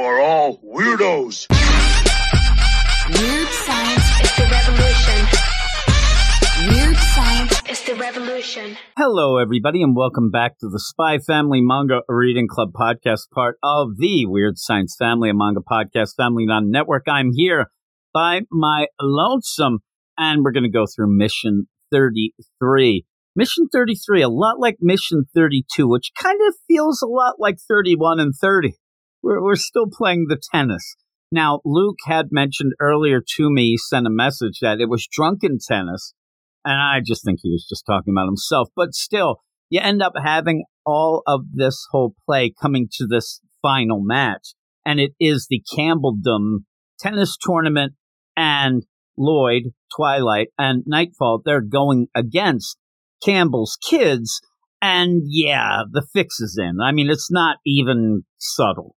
are all weirdos. Weird science is the revolution. Weird science is the revolution. Hello, everybody, and welcome back to the Spy Family Manga Reading Club podcast, part of the Weird Science Family, a manga podcast family on network. I'm here by my lonesome, and we're going to go through mission 33. Mission 33, a lot like Mission 32, which kind of feels a lot like 31 and 30. We're, we're still playing the tennis. Now, Luke had mentioned earlier to me, sent a message that it was drunken tennis. And I just think he was just talking about himself. But still, you end up having all of this whole play coming to this final match. And it is the Campbelldon tennis tournament and Lloyd, Twilight, and Nightfall. They're going against Campbell's kids. And yeah, the fix is in. I mean, it's not even subtle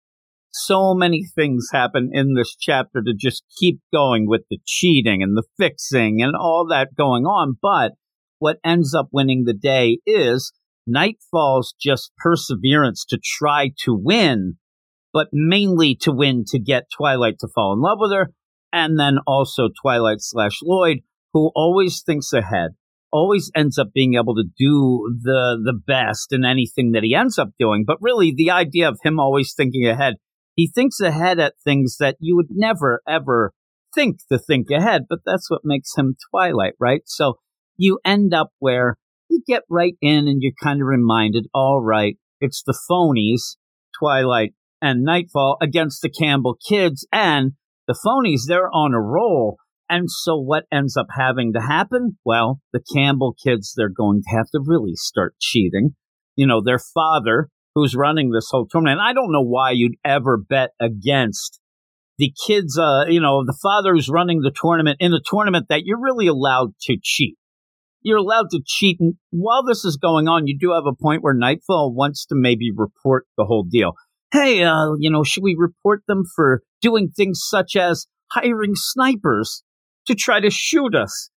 so many things happen in this chapter to just keep going with the cheating and the fixing and all that going on. But what ends up winning the day is Nightfall's just perseverance to try to win, but mainly to win to get Twilight to fall in love with her. And then also Twilight slash Lloyd, who always thinks ahead, always ends up being able to do the, the best in anything that he ends up doing. But really the idea of him always thinking ahead he thinks ahead at things that you would never, ever think to think ahead, but that's what makes him Twilight, right? So you end up where you get right in and you're kind of reminded, all right, it's the phonies, Twilight and Nightfall against the Campbell kids, and the phonies, they're on a roll. And so what ends up having to happen? Well, the Campbell kids, they're going to have to really start cheating. You know, their father, who's running this whole tournament. And I don't know why you'd ever bet against the kids, uh, you know, the father who's running the tournament in the tournament that you're really allowed to cheat. You're allowed to cheat. And while this is going on, you do have a point where Nightfall wants to maybe report the whole deal. Hey, uh, you know, should we report them for doing things such as hiring snipers to try to shoot us?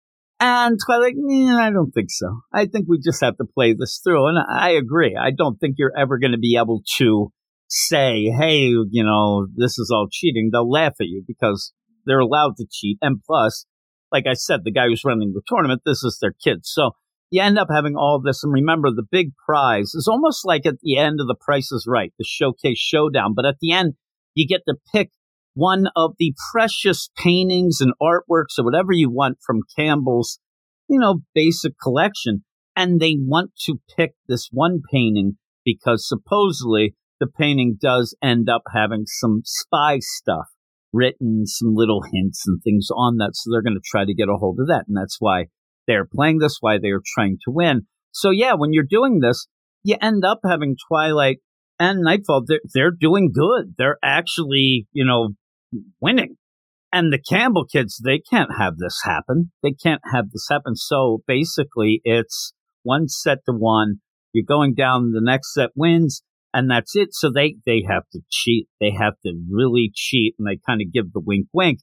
And Twilight, eh, I don't think so. I think we just have to play this through. And I agree. I don't think you're ever going to be able to say, hey, you know, this is all cheating. They'll laugh at you because they're allowed to cheat. And plus, like I said, the guy who's running the tournament, this is their kid. So you end up having all this. And remember, the big prize is almost like at the end of the Price is Right, the showcase showdown. But at the end, you get to pick one of the precious paintings and artworks or whatever you want from Campbell's, you know, basic collection. And they want to pick this one painting because supposedly the painting does end up having some spy stuff written, some little hints and things on that. So they're going to try to get a hold of that. And that's why they're playing this, why they are trying to win. So yeah, when you're doing this, you end up having Twilight and Nightfall. They're, they're doing good. They're actually, you know, winning. And the Campbell kids, they can't have this happen. They can't have this happen. So basically, it's one set to one. You're going down, the next set wins, and that's it. So they, they have to cheat. They have to really cheat, and they kind of give the wink wink.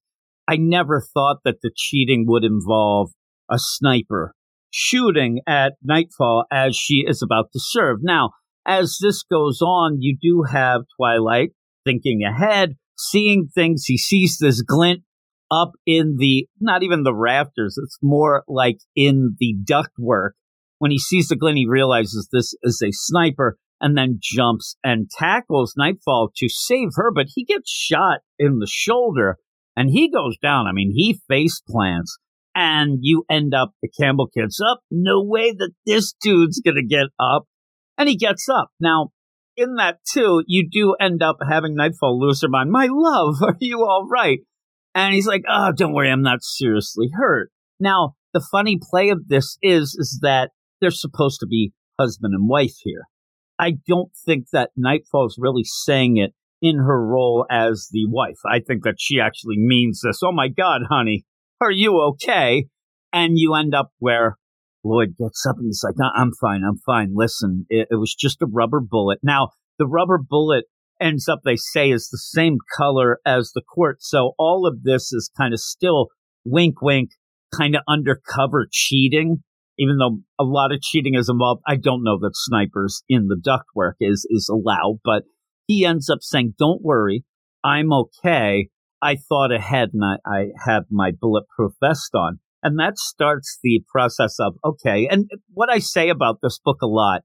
I never thought that the cheating would involve a sniper shooting at Nightfall as she is about to serve. Now, as this goes on, you do have Twilight thinking ahead, seeing things. He sees this glint up in the, not even the rafters, it's more like in the ductwork. When he sees the glint, he realizes this is a sniper and then jumps and tackles Nightfall to save her, but he gets shot in the shoulder and he goes down. I mean, he face plants and you end up the Campbell kids up. No way that this dude's going to get up. And he gets up. Now, in that too, you do end up having Nightfall lose her mind. My love, are you all right? And he's like, oh, don't worry, I'm not seriously hurt. Now, the funny play of this is, is that they're supposed to be husband and wife here. I don't think that Nightfall's really saying it in her role as the wife. I think that she actually means this. Oh my God, honey, are you okay? And you end up where Lloyd gets up and he's like, uh, I'm fine. I'm fine. Listen, it, it, was just a rubber bullet. Now, the rubber bullet ends up, they say, is the same color as the court. So all of this is kind of still wink, wink, kind of undercover cheating. Even though a lot of cheating is involved, I don't know that snipers in the ductwork is, is allowed, but he ends up saying, don't worry. I'm okay. I thought ahead and I, I had my bulletproof vest on. And that starts the process of, okay. And what I say about this book a lot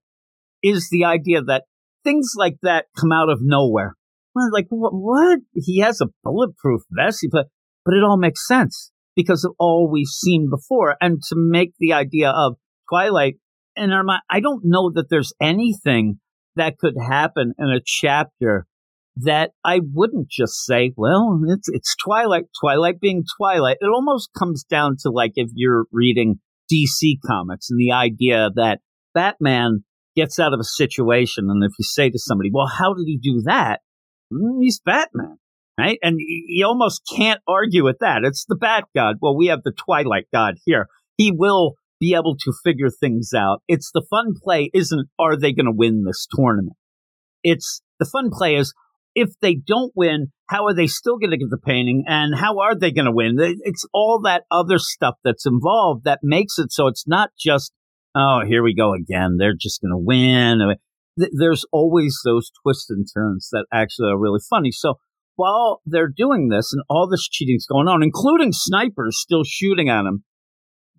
is the idea that things like that come out of nowhere. like, what? what? He has a bulletproof vest, but, but it all makes sense because of all we've seen before. And to make the idea of Twilight in our mind, I don't know that there's anything that could happen in a chapter that I wouldn't just say, well, it's it's Twilight, Twilight being Twilight. It almost comes down to like if you're reading DC comics and the idea that Batman gets out of a situation and if you say to somebody, well, how did he do that? Mm, he's Batman, right? And you almost can't argue with that. It's the Bat God. Well, we have the Twilight God here. He will be able to figure things out. It's the fun play isn't, are they going to win this tournament? It's the fun play is, if they don't win, how are they still going to get the painting and how are they going to win? It's all that other stuff that's involved that makes it so it's not just, oh, here we go again. They're just going to win. There's always those twists and turns that actually are really funny. So while they're doing this and all this cheating's going on, including snipers still shooting at them,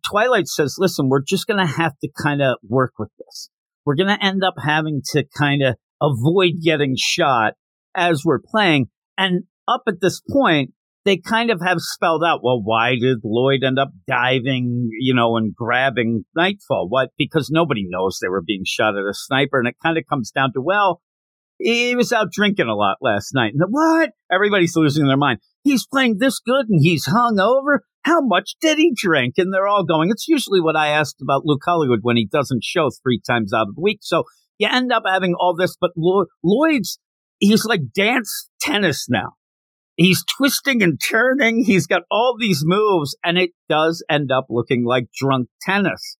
Twilight says, listen, we're just going to have to kind of work with this. We're going to end up having to kind of avoid getting shot as we're playing. And up at this point, they kind of have spelled out, well, why did Lloyd end up diving, you know, and grabbing Nightfall? What? Because nobody knows they were being shot at a sniper. And it kind of comes down to, well, he was out drinking a lot last night. And what? Everybody's losing their mind. He's playing this good and he's hung over. How much did he drink? And they're all going, it's usually what I asked about Luke Hollywood when he doesn't show three times out of the week. So you end up having all this, but Lloyd's, he's like dance tennis now. He's twisting and turning. He's got all these moves and it does end up looking like drunk tennis.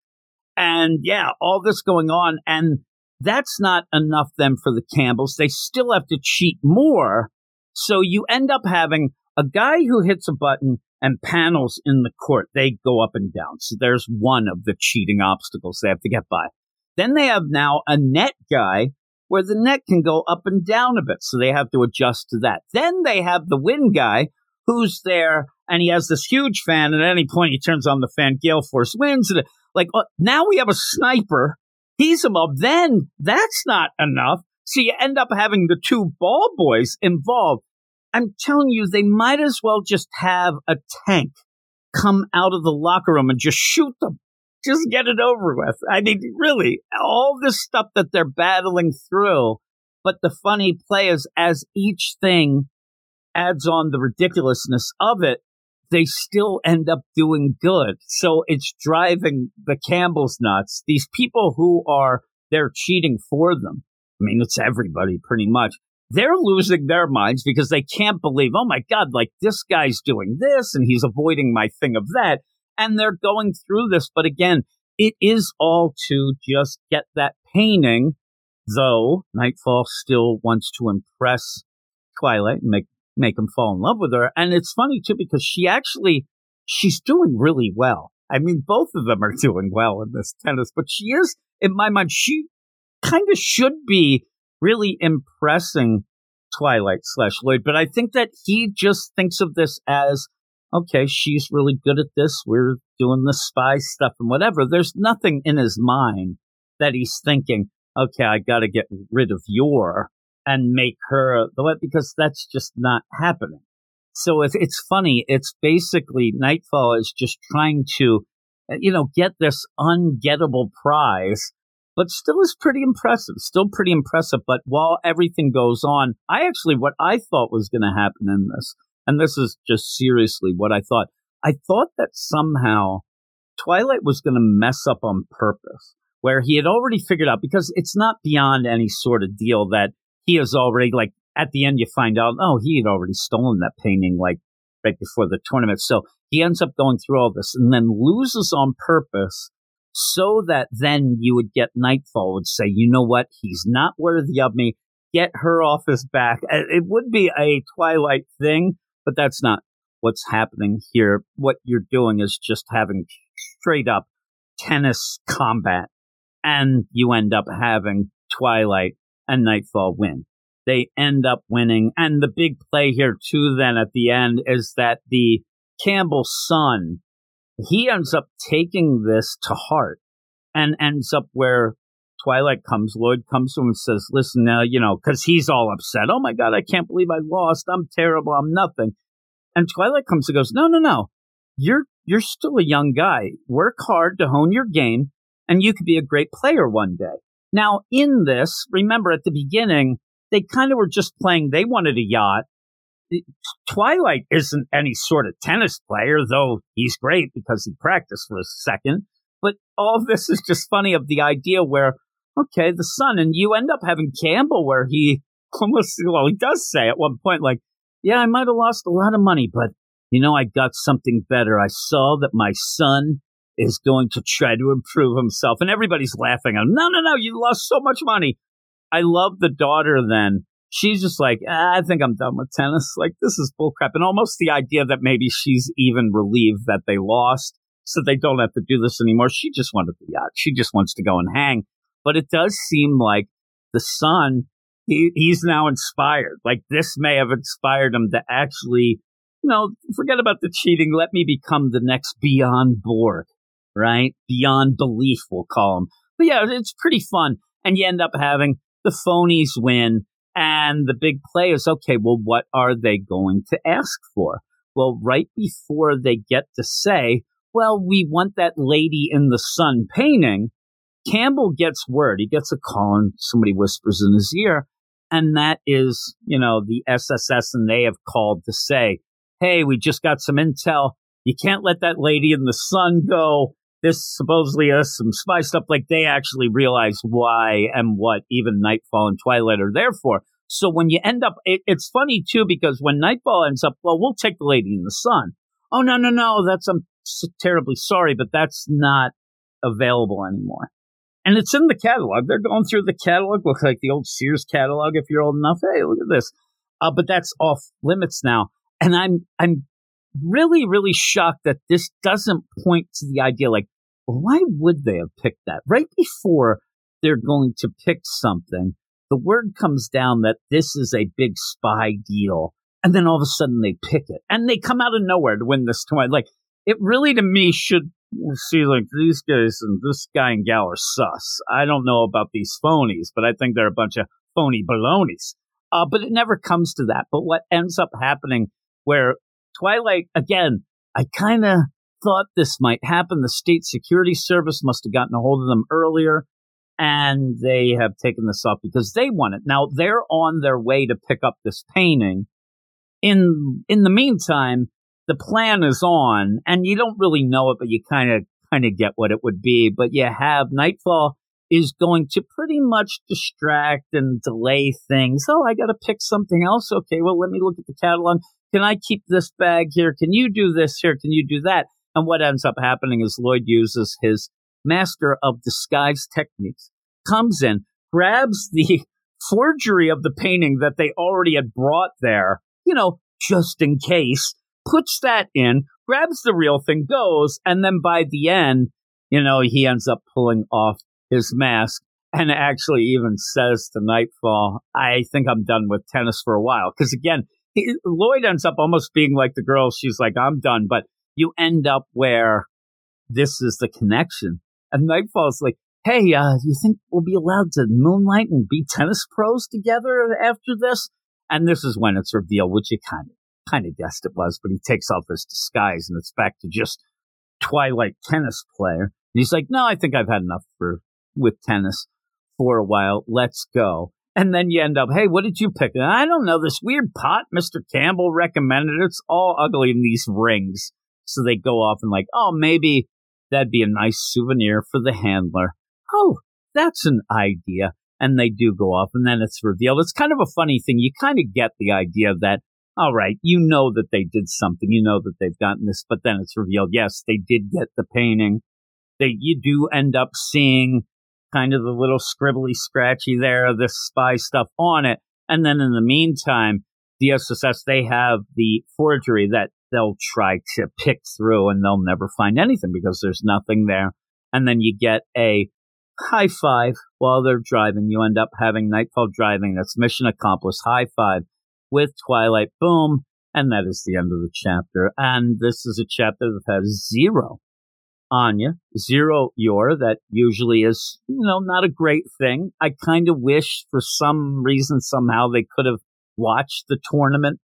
And yeah, all this going on. And that's not enough then for the Campbells. They still have to cheat more. So you end up having a guy who hits a button and panels in the court. They go up and down. So there's one of the cheating obstacles they have to get by. Then they have now a net guy where the net can go up and down a bit. So they have to adjust to that. Then they have the wind guy who's there and he has this huge fan. And at any point he turns on the fan, Gale Force winds. And like uh, now we have a sniper. He's a mob. Then that's not enough. So you end up having the two ball boys involved. I'm telling you, they might as well just have a tank come out of the locker room and just shoot them. Just get it over with. I mean, really, all this stuff that they're battling through. But the funny play is, as each thing adds on the ridiculousness of it, they still end up doing good. So it's driving the Campbells nuts. These people who are, they're cheating for them. I mean, it's everybody pretty much they're losing their minds because they can't believe, oh my God, like this guy's doing this and he's avoiding my thing of that. And they're going through this. But again, it is all to just get that painting, though Nightfall still wants to impress Twilight and make, make him fall in love with her. And it's funny too, because she actually, she's doing really well. I mean, both of them are doing well in this tennis, but she is, in my mind, she kind of should be really impressing Twilight slash Lloyd. But I think that he just thinks of this as, okay, she's really good at this. We're doing the spy stuff and whatever. There's nothing in his mind that he's thinking, okay, I got to get rid of Yor and make her the way, because that's just not happening. So it's, it's funny. It's basically Nightfall is just trying to, uh, you know, get this ungettable prize but still is pretty impressive. Still pretty impressive. But while everything goes on, I actually, what I thought was going to happen in this, and this is just seriously what I thought, I thought that somehow Twilight was going to mess up on purpose, where he had already figured out, because it's not beyond any sort of deal that he has already, like, at the end, you find out, oh, he had already stolen that painting, like, right before the tournament. So he ends up going through all this and then loses on purpose so that then you would get Nightfall would say, you know what, he's not worthy of me. Get her off his back. It would be a Twilight thing, but that's not what's happening here. What you're doing is just having straight up tennis combat, and you end up having Twilight and Nightfall win. they end up winning. And the big play here, too, then at the end is that the Campbell son, he ends up taking this to heart and ends up where Twilight comes, Lloyd comes to him and says, Listen, now, you know, because he's all upset. Oh my God, I can't believe I lost. I'm terrible. I'm nothing. And Twilight comes and goes, No, no, no. You're you're still a young guy. Work hard to hone your game, and you could be a great player one day. Now, in this, remember at the beginning, they kind of were just playing, they wanted a yacht. Twilight isn't any sort of tennis player, though he's great because he practiced for a second. But all this is just funny of the idea where, okay, the son, and you end up having Campbell where he almost, well, he does say at one point, like, yeah, I might have lost a lot of money, but you know, I got something better. I saw that my son is going to try to improve himself. And everybody's laughing. No, no, no, you lost so much money. I love the daughter then. She's just like, ah, I think I'm done with tennis. Like, this is bullcrap. And almost the idea that maybe she's even relieved that they lost so they don't have to do this anymore. She just wanted the yacht. She just wants to go and hang. But it does seem like the son, he, he's now inspired. Like, this may have inspired him to actually, you know, forget about the cheating. Let me become the next Bjorn Borg, right? Beyond belief, we'll call him. But yeah, it's pretty fun. And you end up having the phonies win. And the big play is okay, well, what are they going to ask for? Well, right before they get to say, well, we want that lady in the sun painting, Campbell gets word. He gets a call and somebody whispers in his ear. And that is, you know, the SSS and they have called to say, hey, we just got some intel. You can't let that lady in the sun go this supposedly is some spy stuff. Like they actually realize why and what even Nightfall and Twilight are there for. So when you end up, it, it's funny too because when Nightfall ends up, well, we'll take the Lady in the Sun. Oh no no no, that's I'm terribly sorry, but that's not available anymore. And it's in the catalog. They're going through the catalog, look like the old Sears catalog if you're old enough. Hey, look at this. Uh, but that's off limits now. And I'm I'm really, really shocked that this doesn't point to the idea like, why would they have picked that? Right before they're going to pick something, the word comes down that this is a big spy deal. And then all of a sudden they pick it and they come out of nowhere to win this tournament. Like it really to me should see like these guys and this guy and gal are sus. I don't know about these phonies, but I think they're a bunch of phony balonies. Uh, but it never comes to that. But what ends up happening where Twilight, again, I kind of thought this might happen. The State Security Service must have gotten a hold of them earlier, and they have taken this up because they want it. Now they're on their way to pick up this painting. In in the meantime, the plan is on, and you don't really know it, but you kind of kind of get what it would be. But you have Nightfall is going to pretty much distract and delay things. Oh, I got to pick something else. Okay, well, let me look at the catalog. Can I keep this bag here? Can you do this here? Can you do that? And what ends up happening is Lloyd uses his master of disguise techniques, comes in, grabs the forgery of the painting that they already had brought there, you know, just in case, puts that in, grabs the real thing, goes, and then by the end, you know, he ends up pulling off his mask and actually even says to Nightfall, I think I'm done with tennis for a while. Because again, Lloyd ends up almost being like the girl. She's like, I'm done. But you end up where this is the connection. And Nightfall's like, hey, uh, do you think we'll be allowed to moonlight and be tennis pros together after this? And this is when it's revealed, which you kind of kind of guessed it was, but he takes off his disguise and it's back to just Twilight tennis player. And he's like, no, I think I've had enough for with tennis for a while. Let's go. And then you end up, hey, what did you pick? And I don't know, this weird pot Mr. Campbell recommended. It's all ugly in these rings. So they go off and like, oh, maybe that'd be a nice souvenir for the handler. Oh, that's an idea. And they do go off and then it's revealed. It's kind of a funny thing. You kind of get the idea that, all right, you know that they did something. You know that they've gotten this, but then it's revealed. Yes, they did get the painting. They, you do end up seeing kind of the little scribbly scratchy there, this spy stuff on it. And then in the meantime, the SSS, they have the forgery that they'll try to pick through and they'll never find anything because there's nothing there. And then you get a high five while they're driving. You end up having Nightfall driving. That's mission accomplished. High five with Twilight. Boom. And that is the end of the chapter. And this is a chapter that has zero Anya, zero Yor. That usually is, you know, not a great thing. I kind of wish for some reason somehow they could have watched the tournament.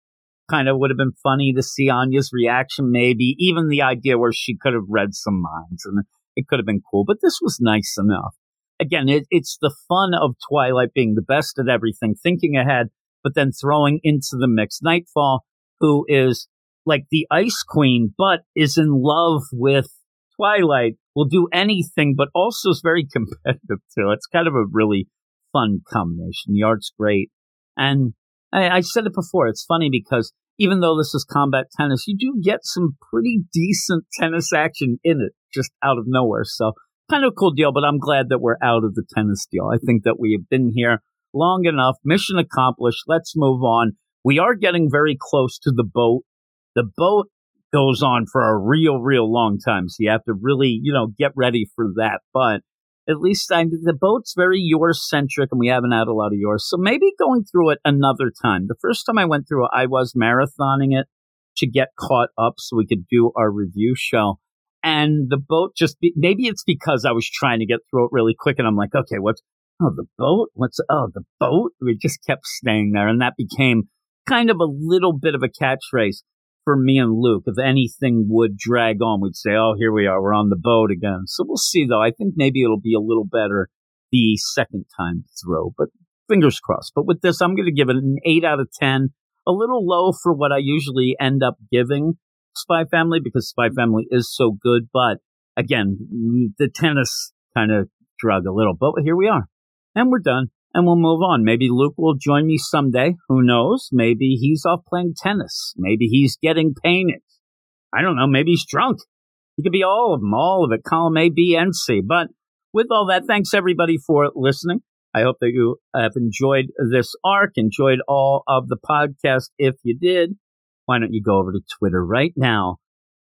Kind of would have been funny to see Anya's reaction, maybe even the idea where she could have read some minds and it could have been cool. But this was nice enough. Again, it, it's the fun of Twilight being the best at everything, thinking ahead, but then throwing into the mix Nightfall, who is like the Ice Queen, but is in love with Twilight, will do anything, but also is very competitive too. It's kind of a really fun combination. The art's great. And I, I said it before, it's funny because even though this is combat tennis, you do get some pretty decent tennis action in it just out of nowhere. So kind of a cool deal, but I'm glad that we're out of the tennis deal. I think that we have been here long enough. Mission accomplished. Let's move on. We are getting very close to the boat. The boat goes on for a real, real long time. So you have to really, you know, get ready for that. But at least I, the boat's very Yor centric and we haven't had a lot of Yors. So maybe going through it another time. The first time I went through it, I was marathoning it to get caught up so we could do our review show. And the boat just, be, maybe it's because I was trying to get through it really quick and I'm like, okay, what's, oh, the boat? What's, oh, the boat? We just kept staying there and that became kind of a little bit of a catchphrase for me and Luke. If anything would drag on, we'd say, oh, here we are. We're on the boat again. So we'll see though. I think maybe it'll be a little better the second time throw, but fingers crossed. But with this, I'm going to give it an eight out of 10, a little low for what I usually end up giving Spy Family because Spy Family is so good. But again, the tennis kind of drug a little, but here we are and we're done and we'll move on. Maybe Luke will join me someday. Who knows? Maybe he's off playing tennis. Maybe he's getting painted. I don't know. Maybe he's drunk. He could be all of them, all of it, column A, B, and C. But with all that, thanks everybody for listening. I hope that you have enjoyed this arc, enjoyed all of the podcast. If you did, why don't you go over to Twitter right now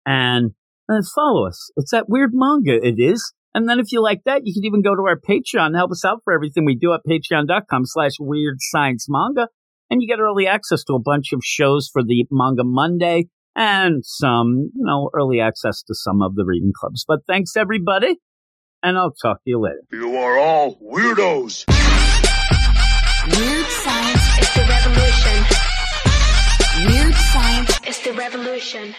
and, and follow us? It's that weird manga. It is. And then if you like that, you can even go to our Patreon and help us out for everything we do at patreon.com slash weird science manga. And you get early access to a bunch of shows for the Manga Monday and some, you know, early access to some of the reading clubs. But thanks everybody. And I'll talk to you later. You are all weirdos. Weird science is the revolution. Weird science is the revolution.